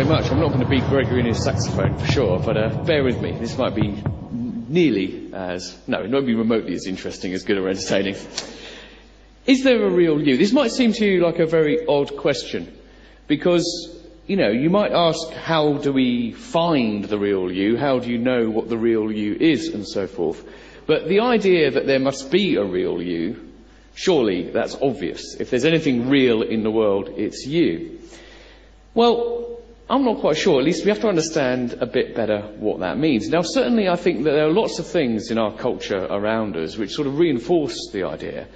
so much. I'm not going to beat Gregory in his saxophone for sure, but uh, bear with me. This might be nearly as, no, it won't be remotely as interesting, as good or entertaining. Is there a real you? This might seem to you like a very odd question, because, you know, you might ask, how do we find the real you? How do you know what the real you is, and so forth? But the idea that there must be a real you, surely that's obvious. If there's anything real in the world, it's you. Well, I'm not quite sure. At least we have to understand a bit better what that means. Now, certainly I think that there are lots of things in our culture around us which sort of reinforce the idea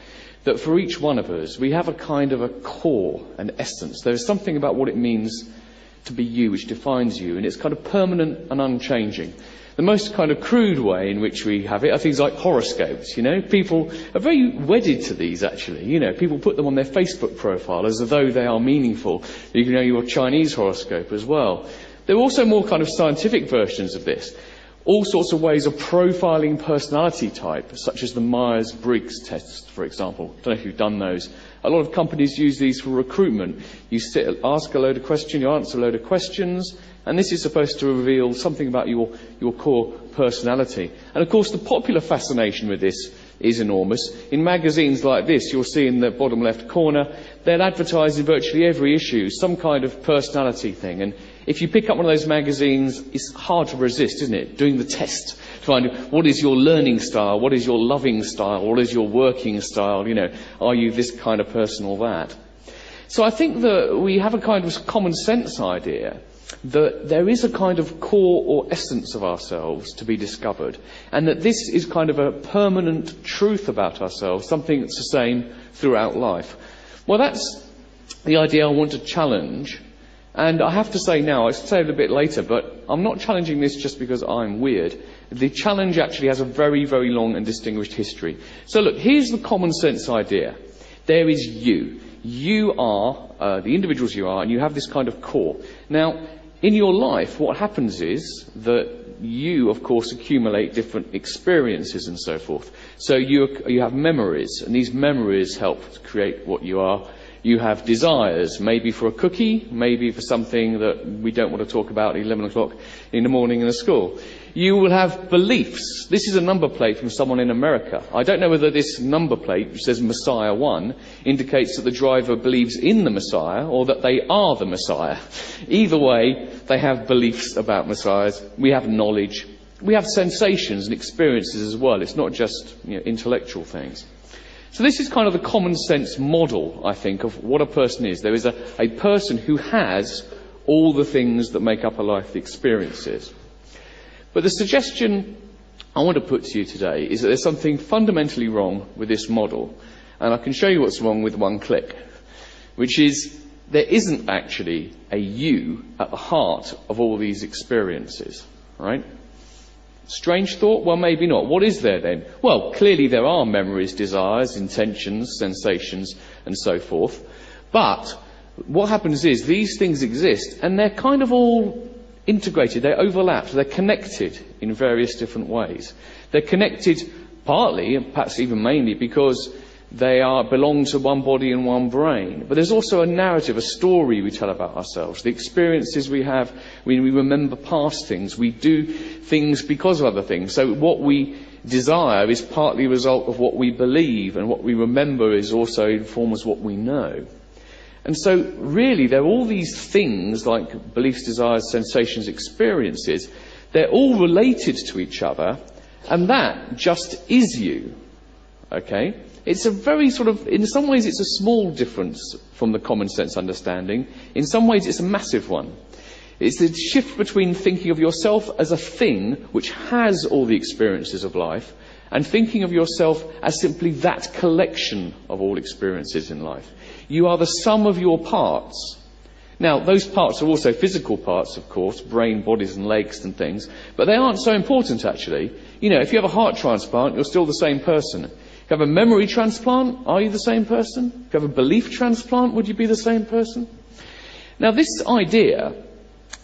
that for each one of us, we have a kind of a core, an essence. There is something about what it means to be you which defines you, and it's kind of permanent and unchanging. The most kind of crude way in which we have it are things like horoscopes, you know. People are very wedded to these actually, you know. People put them on their Facebook profile as though they are meaningful. You can know your Chinese horoscope as well. There are also more kind of scientific versions of this. All sorts of ways of profiling personality type, such as the Myers-Briggs test, for example. I don't know if you've done those. A lot of companies use these for recruitment. You sit, ask a load of questions, you answer a load of questions, and this is supposed to reveal something about your, your core personality. And of course, the popular fascination with this is enormous. In magazines like this, you'll see in the bottom left corner, they'll advertise in virtually every issue some kind of personality thing. And if you pick up one of those magazines, it's hard to resist, isn't it? Doing the test to find what is your learning style, what is your loving style, what is your working style, you know, are you this kind of person or that? So I think that we have a kind of common sense idea that there is a kind of core or essence of ourselves to be discovered, and that this is kind of a permanent truth about ourselves, something that's the same throughout life. Well, that's the idea I want to challenge, and I have to say now, I'll say it a bit later, but I'm not challenging this just because I'm weird. The challenge actually has a very, very long and distinguished history. So look, here's the common sense idea. There is you. You are, uh, the individuals you are, and you have this kind of core. Now, in your life, what happens is that you, of course, accumulate different experiences and so forth. So you, you have memories, and these memories help to create what you are. You have desires, maybe for a cookie, maybe for something that we don't want to talk about at 11 o'clock in the morning in the school. You will have beliefs. This is a number plate from someone in America. I don't know whether this number plate, which says Messiah 1, indicates that the driver believes in the Messiah or that they are the Messiah. Either way, they have beliefs about Messiahs. We have knowledge. We have sensations and experiences as well. It's not just you know, intellectual things. So this is kind of the common sense model, I think, of what a person is. There is a, a person who has all the things that make up a life, the experiences. But the suggestion I want to put to you today is that there's something fundamentally wrong with this model. And I can show you what's wrong with one click. Which is, there isn't actually a you at the heart of all these experiences. Right? Strange thought? Well, maybe not. What is there then? Well, clearly there are memories, desires, intentions, sensations, and so forth. But what happens is these things exist and they're kind of all integrated, they're overlapped, they're connected in various different ways. They're connected partly, and perhaps even mainly, because they are, belong to one body and one brain. But there's also a narrative, a story we tell about ourselves, the experiences we have when we remember past things. We do things because of other things. So what we desire is partly a result of what we believe, and what we remember is also informs what we know. And so, really, there are all these things like beliefs, desires, sensations, experiences. They're all related to each other, and that just is you. Okay? It's a very sort of, in some ways, it's a small difference from the common sense understanding. In some ways, it's a massive one. It's the shift between thinking of yourself as a thing which has all the experiences of life and thinking of yourself as simply that collection of all experiences in life. You are the sum of your parts. Now, those parts are also physical parts, of course, brain, bodies and legs and things, but they aren't so important actually. You know, if you have a heart transplant, you're still the same person. If you have a memory transplant, are you the same person? If you have a belief transplant, would you be the same person? Now, this idea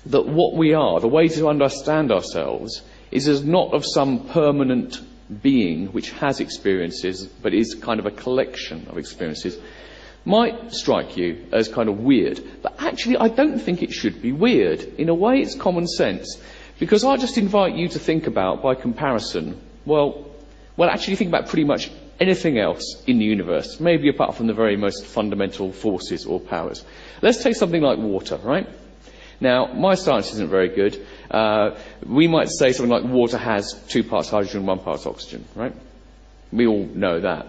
that what we are, the way to understand ourselves, is as not of some permanent being which has experiences, but is kind of a collection of experiences. might strike you as kind of weird, but actually I don't think it should be weird. In a way, it's common sense. Because I just invite you to think about, by comparison, well, well, actually think about pretty much anything else in the universe, maybe apart from the very most fundamental forces or powers. Let's take something like water, right? Now, my science isn't very good. Uh, we might say something like water has two parts hydrogen, one part oxygen, right? We all know that.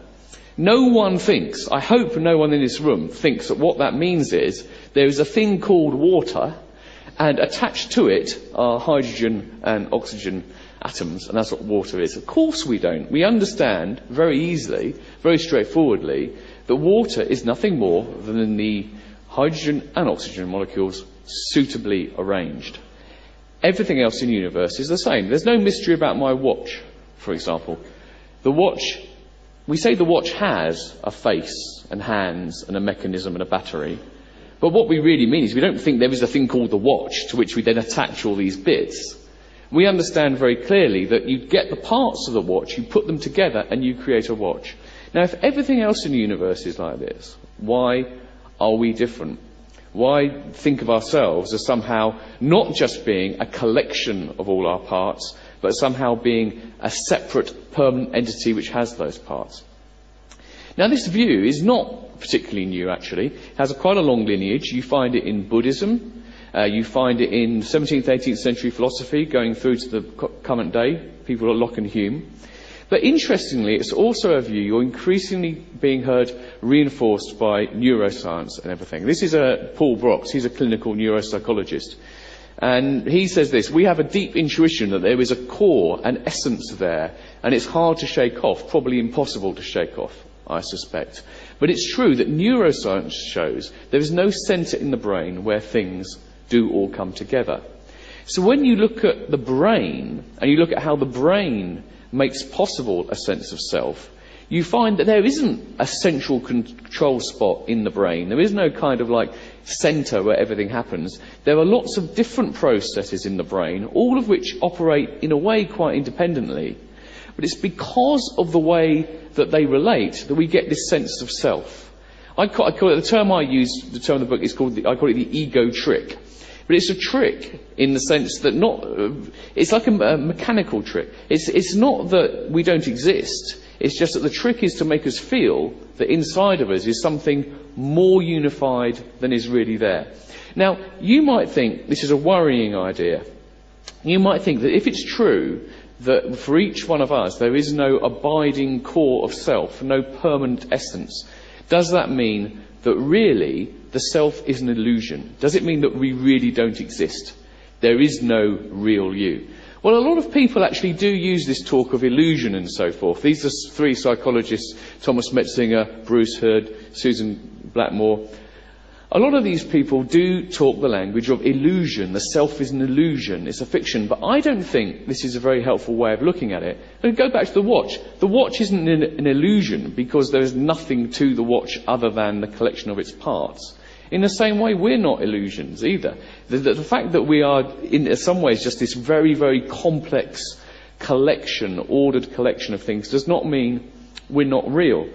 No one thinks, I hope no one in this room thinks that what that means is there is a thing called water and attached to it are hydrogen and oxygen atoms, and that's what water is. Of course we don't. We understand very easily, very straightforwardly, that water is nothing more than the hydrogen and oxygen molecules suitably arranged. Everything else in the universe is the same. There's no mystery about my watch, for example. The watch, we say the watch has a face and hands and a mechanism and a battery. But what we really mean is we don't think there is a thing called the watch to which we then attach all these bits. We understand very clearly that you get the parts of the watch, you put them together, and you create a watch. Now, if everything else in the universe is like this, why are we different? Why think of ourselves as somehow not just being a collection of all our parts, but somehow being a separate permanent entity which has those parts? Now, this view is not particularly new, actually. It has a quite a long lineage. You find it in Buddhism. Uh, you find it in 17th, 18th century philosophy, going through to the current day, people like Locke and Hume. But interestingly, it's also a view you're increasingly being heard reinforced by neuroscience and everything. This is a Paul Broks. He's a clinical neuropsychologist. And he says this, we have a deep intuition that there is a core, an essence there, and it's hard to shake off, probably impossible to shake off, I suspect. But it's true that neuroscience shows there is no centre in the brain where things do all come together. So when you look at the brain, and you look at how the brain makes possible a sense of self, you find that there isn't a central control spot in the brain. There is no kind of like center where everything happens. There are lots of different processes in the brain, all of which operate in a way quite independently. But it's because of the way that they relate that we get this sense of self. I call, I call it, the term I use, the term of the book is called, the, I call it the ego trick. But it's a trick in the sense that not, uh, it's like a, a mechanical trick. It's, it's not that we don't exist. It's just that the trick is to make us feel that inside of us is something more unified than is really there. Now, you might think this is a worrying idea. You might think that if it's true that for each one of us there is no abiding core of self, no permanent essence, does that mean that really the self is an illusion? Does it mean that we really don't exist? There is no real you. Well, a lot of people actually do use this talk of illusion and so forth. These are three psychologists, Thomas Metzinger, Bruce Hood, Susan Blackmore. A lot of these people do talk the language of illusion. The self is an illusion. It's a fiction. But I don't think this is a very helpful way of looking at it. And go back to the watch. The watch isn't an illusion because there is nothing to the watch other than the collection of its parts. In the same way, we're not illusions either. The, the, the fact that we are, in some ways, just this very, very complex collection, ordered collection of things, does not mean we're not real.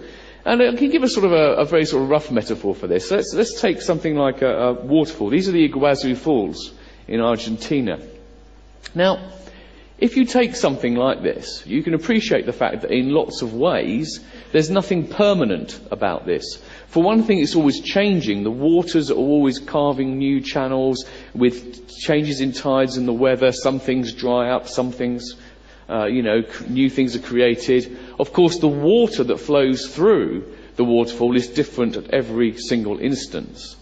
And I can give us sort of a, a very sort of rough metaphor for this. Let's, let's take something like a, a waterfall. These are the Iguazu Falls in Argentina. Now, if you take something like this, you can appreciate the fact that in lots of ways, there's nothing permanent about this. For one thing, it's always changing. The waters are always carving new channels with changes in tides and the weather. Some things dry up, some things, uh, you know, new things are created. Of course, the water that flows through the waterfall is different at every single instance.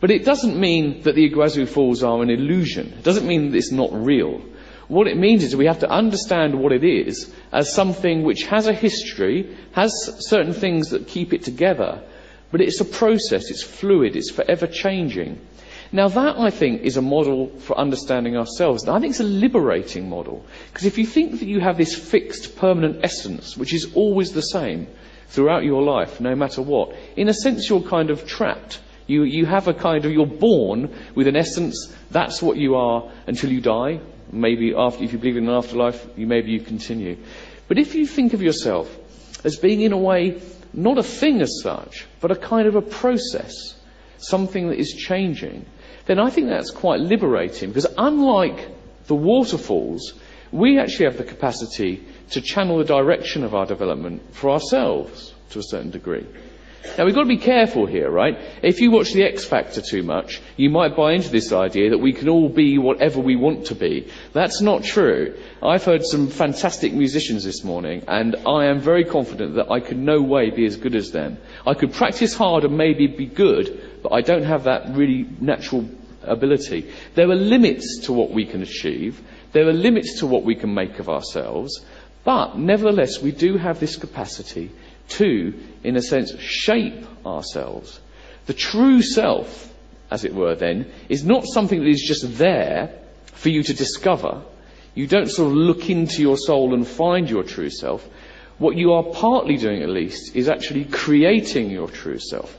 But it doesn't mean that the Iguazu Falls are an illusion. It doesn't mean that it's not real. What it means is we have to understand what it is as something which has a history, has certain things that keep it together, but it's a process, it's fluid, it's forever changing. Now that, I think, is a model for understanding ourselves. I think it's a liberating model. Because if you think that you have this fixed, permanent essence, which is always the same throughout your life, no matter what, in a sense you're kind of trapped. You, you have a kind of, you're born with an essence, that's what you are until you die. Maybe after, if you believe in an afterlife, you, maybe you continue. But if you think of yourself as being in a way not a thing as such, but a kind of a process, something that is changing, then I think that's quite liberating because unlike the waterfalls, we actually have the capacity to channel the direction of our development for ourselves to a certain degree. Now we've got to be careful here, right? If you watch the X Factor too much, you might buy into this idea that we can all be whatever we want to be. That's not true. I've heard some fantastic musicians this morning, and I am very confident that I could no way be as good as them. I could practice hard and maybe be good, but I don't have that really natural ability. There are limits to what we can achieve. There are limits to what we can make of ourselves. But nevertheless, we do have this capacity to, in a sense, shape ourselves. The true self, as it were, then, is not something that is just there for you to discover. You don't sort of look into your soul and find your true self. What you are partly doing, at least, is actually creating your true self.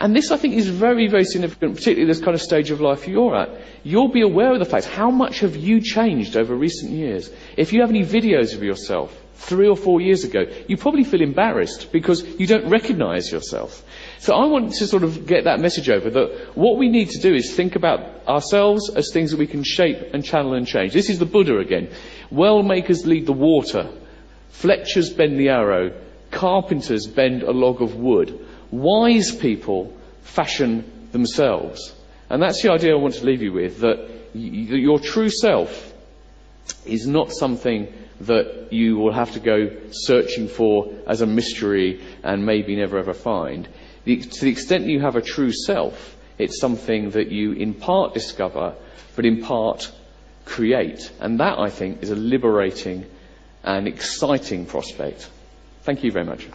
And this, I think, is very, very significant, particularly this kind of stage of life you're at. You'll be aware of the fact, how much have you changed over recent years? If you have any videos of yourself, three or four years ago, you probably feel embarrassed because you don't recognize yourself. So I want to sort of get that message over that what we need to do is think about ourselves as things that we can shape and channel and change. This is the Buddha again. Well makers lead the water. Fletchers bend the arrow. Carpenters bend a log of wood. Wise people fashion themselves. And that's the idea I want to leave you with, that your true self is not something that you will have to go searching for as a mystery and maybe never ever find. The, to the extent you have a true self, it's something that you in part discover, but in part create. And that, I think, is a liberating and exciting prospect. Thank you very much.